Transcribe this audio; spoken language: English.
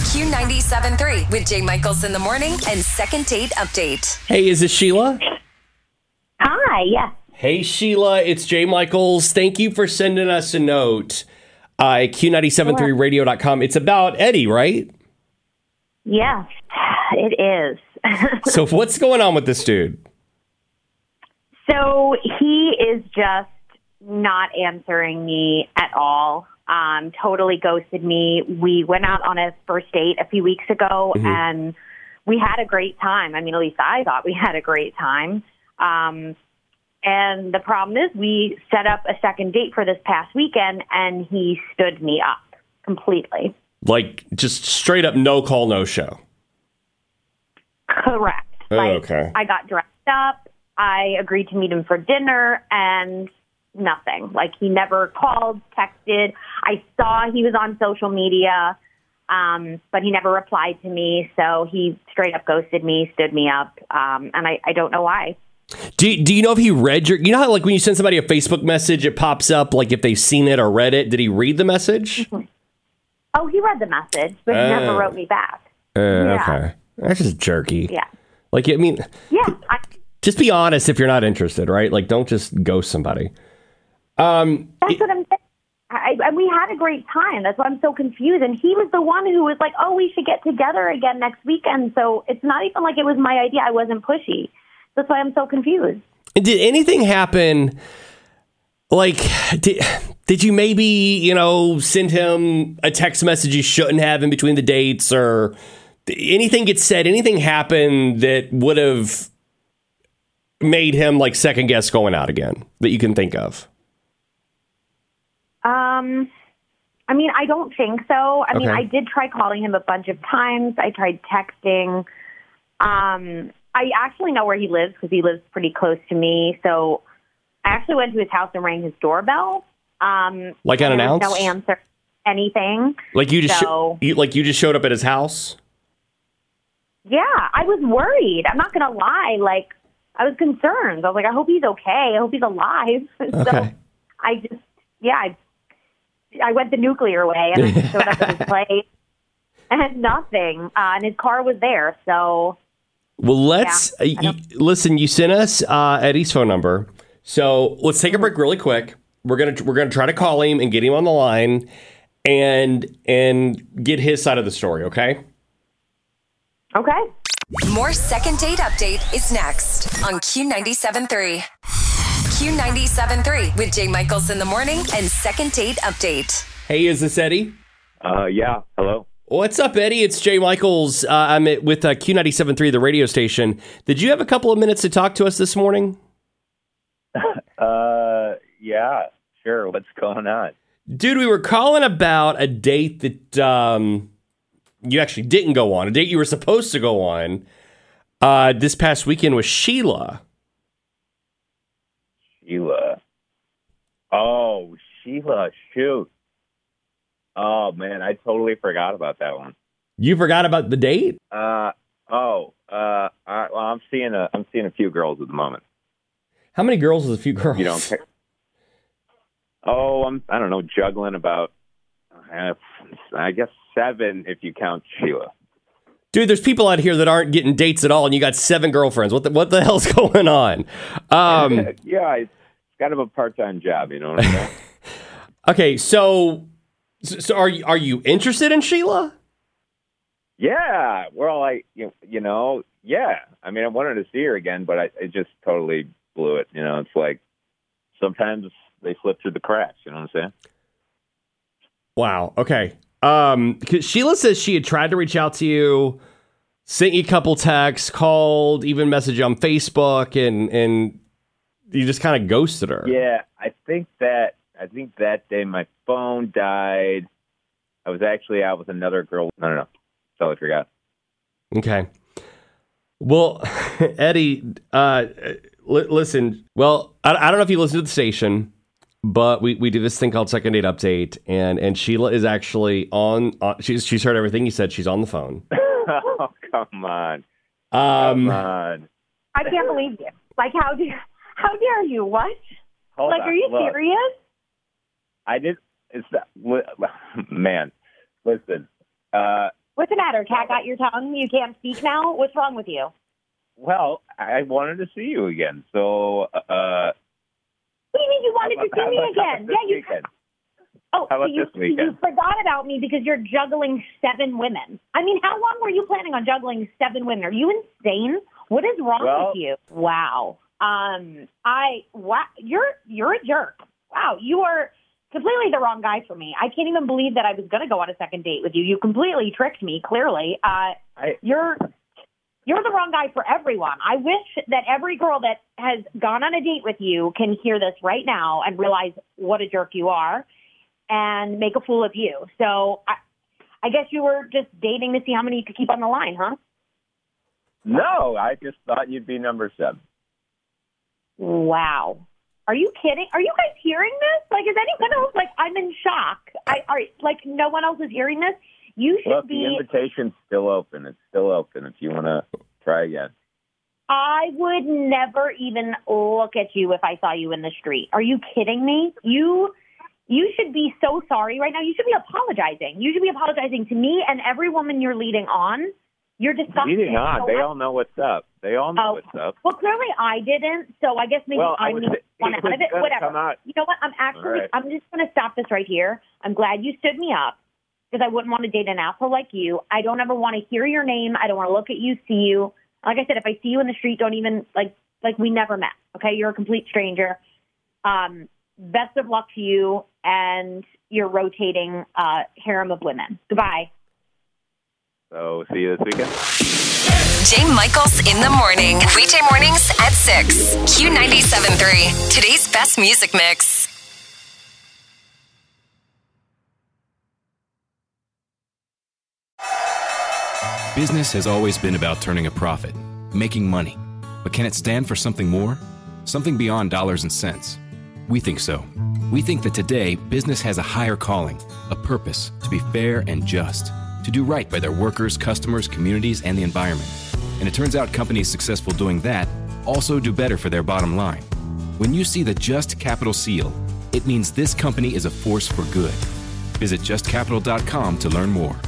Q97.3 with Jay Michaels in the morning and second date update. Hey, is this Sheila? Hi, yes. Hey, Sheila, it's Jay Michaels. Thank you for sending us a note. Uh, Q973radio.com. It's about Eddie, right? Yes, it is. so, what's going on with this dude? so he is just not answering me at all. Um, totally ghosted me. We went out on a first date a few weeks ago and we had a great time. I mean, at least I thought we had a great time. Um, and the problem is, we set up a second date for this past weekend, and he stood me up completely. Like, just straight up no call, no show. Correct. Oh, Like, okay. I got dressed up. I agreed to meet him for dinner, and nothing. Like he never called, texted. I saw he was on social media, um, but he never replied to me. So he straight up ghosted me, stood me up, um, and I, I don't know why. Do, do you know if he read your. You know how, like, when you send somebody a Facebook message, it pops up, like, if they've seen it or read it? Did he read the message? Oh, he read the message, but he Oh. never wrote me back. Uh, Yeah. Okay. That's just jerky. Yeah, Like, I mean, yeah. I, just be honest if you're not interested, right? Like, don't just ghost somebody. Um, That's what I'm saying. I, and we had a great time. That's why I'm so confused. And he was the one who was like, "Oh, we should get together again next weekend." So it's not even like it was my idea. I wasn't pushy. That's why I'm so confused. Did anything happen? Like, did, did you maybe, you know, send him a text message you shouldn't have in between the dates or anything get said? Anything happen that would have made him like second guess going out again that you can think of? Um, I mean, I don't think so. I mean, I did try calling him a bunch of times. I tried texting. Um, I actually know where he lives because he lives pretty close to me. So I actually went to his house and rang his doorbell. Um, Like and there was unannounced? No answer. Anything. Like you just, So- you, like you just showed up at his house? Yeah, I was worried. I'm not gonna lie. Like, I was concerned. I was like, I hope he's okay. I hope he's alive. so Okay. I just, yeah, I, I went the nuclear way and I just showed up at his place and nothing. Uh, and his car was there. So Well, let's Yeah, uh, y- listen. You sent us uh, Eddie's phone number, so let's take a break really quick. We're gonna we're gonna try to call him and get him on the line, and and get his side of the story. Okay. okay. More second date update is next on Q97.3. Q97.3 with Jay Michaels in the morning and second date update. Hey, is this Eddie? Uh, yeah. Hello. What's up, Eddie? It's Jay Michaels. Uh, I'm at, with uh, Q97.3, the radio station. Did you have a couple of minutes to talk to us this morning? Uh, yeah. Sure. What's going on? Dude, we were calling about a date that um, you actually didn't go on, a date you were supposed to go on uh, this past weekend with Sheila. Sheila. Oh, Sheila. Shoot. Oh man, I totally forgot about that one. You forgot about the date? Uh oh. Uh, I, well, I'm seeing a I'm seeing a few girls at the moment. How many girls is a few girls? You don't care. Oh, I'm I don't know juggling about. Uh, I guess seven if you count Sheila. Dude, there's people out here that aren't getting dates at all, and you got seven girlfriends. What the, what the hell's going on? Um, yeah, it's kind of a part time job. You know what I'm saying? okay, so so are you, are you interested in Sheila? Yeah, well, I you, you know, yeah. I mean, I wanted to see her again, but I, I just totally blew it. You know, it's like sometimes they slip through the cracks. You know what I'm saying? Wow. Okay. Um, 'cause Sheila says she had tried to reach out to you, sent you a couple texts, called, even messaged on Facebook, and and you just kind of ghosted her. Yeah, I think that I think that day my phone died. I was actually out with another girl. No, no, no. totally forgot. Okay. Well, Eddie, uh, li- listen. Well, I, I don't know if you listen to the station, but we, we do this thing called second date update, and and Sheila is actually on. Uh, she's she's heard everything you said. She's on the phone. oh, come on. Um, Come on. I can't believe you. Like, how dare, how dare you? What? Hold like, on. are you Look, serious? I did. It's that, man. Listen. Uh, What's the matter? Cat got your tongue? You can't speak now? What's wrong with you? well, I wanted to see you again. So, uh, What do you mean you wanted how to see me about- again? about Yeah, you. weekend? Oh, How about so you, you forgot about me because you're juggling seven women. I mean, how long were you planning on juggling seven women? Are you insane? What is wrong Well- with you? Wow. Um, I wow, you're you're a jerk. Wow, you are completely the wrong guy for me. I can't even believe that I was going to go on a second date with you. You completely tricked me. Clearly, uh, I you're you're the wrong guy for everyone. I wish that every girl that has gone on a date with you can hear this right now and realize what a jerk you are and make a fool of you. So I, I guess you were just dating to see how many you could keep on the line, huh? no. I just thought you'd be number seven. Wow. Are you kidding? Are you guys hearing this? Like, is anyone else like? I'm in shock. I are like no one else is hearing this. You should Look, the invitation's still open. It's still open. If you want to try again. I would never even look at you if I saw you in the street. Are you kidding me? You you should be so sorry right now. You should be apologizing. You should be apologizing to me and every woman you're leading on. You're disgusting. Leading on, So they I- all know what's up. They all know Oh. what's up. well, clearly I didn't, so I guess maybe Well, I was- one out of it. Whatever. You know what? I'm actually All right. I'm just going to stop this right here. I'm glad you stood me up because I wouldn't want to date an asshole like you. I don't ever want to hear your name. I don't want to look at you, see you. Like I said, if I see you in the street, don't even like like we never met. Okay, you're a complete stranger. Um, best of luck to you and your rotating uh, harem of women. Goodbye. So see you this weekend. Jay Michaels in the morning. Weekday mornings at 6. Q97.3. Today's best music mix. Business has always been about turning a profit, making money. But can it stand for something more? Something beyond dollars and cents? We think so. We think that today, business has a higher calling, a purpose to be fair and just, to do right by their workers, customers, communities, and the environment. And it turns out companies successful doing that also do better for their bottom line. When you see the Just Capital seal, it means this company is a force for good. Visit justcapital.com to learn more.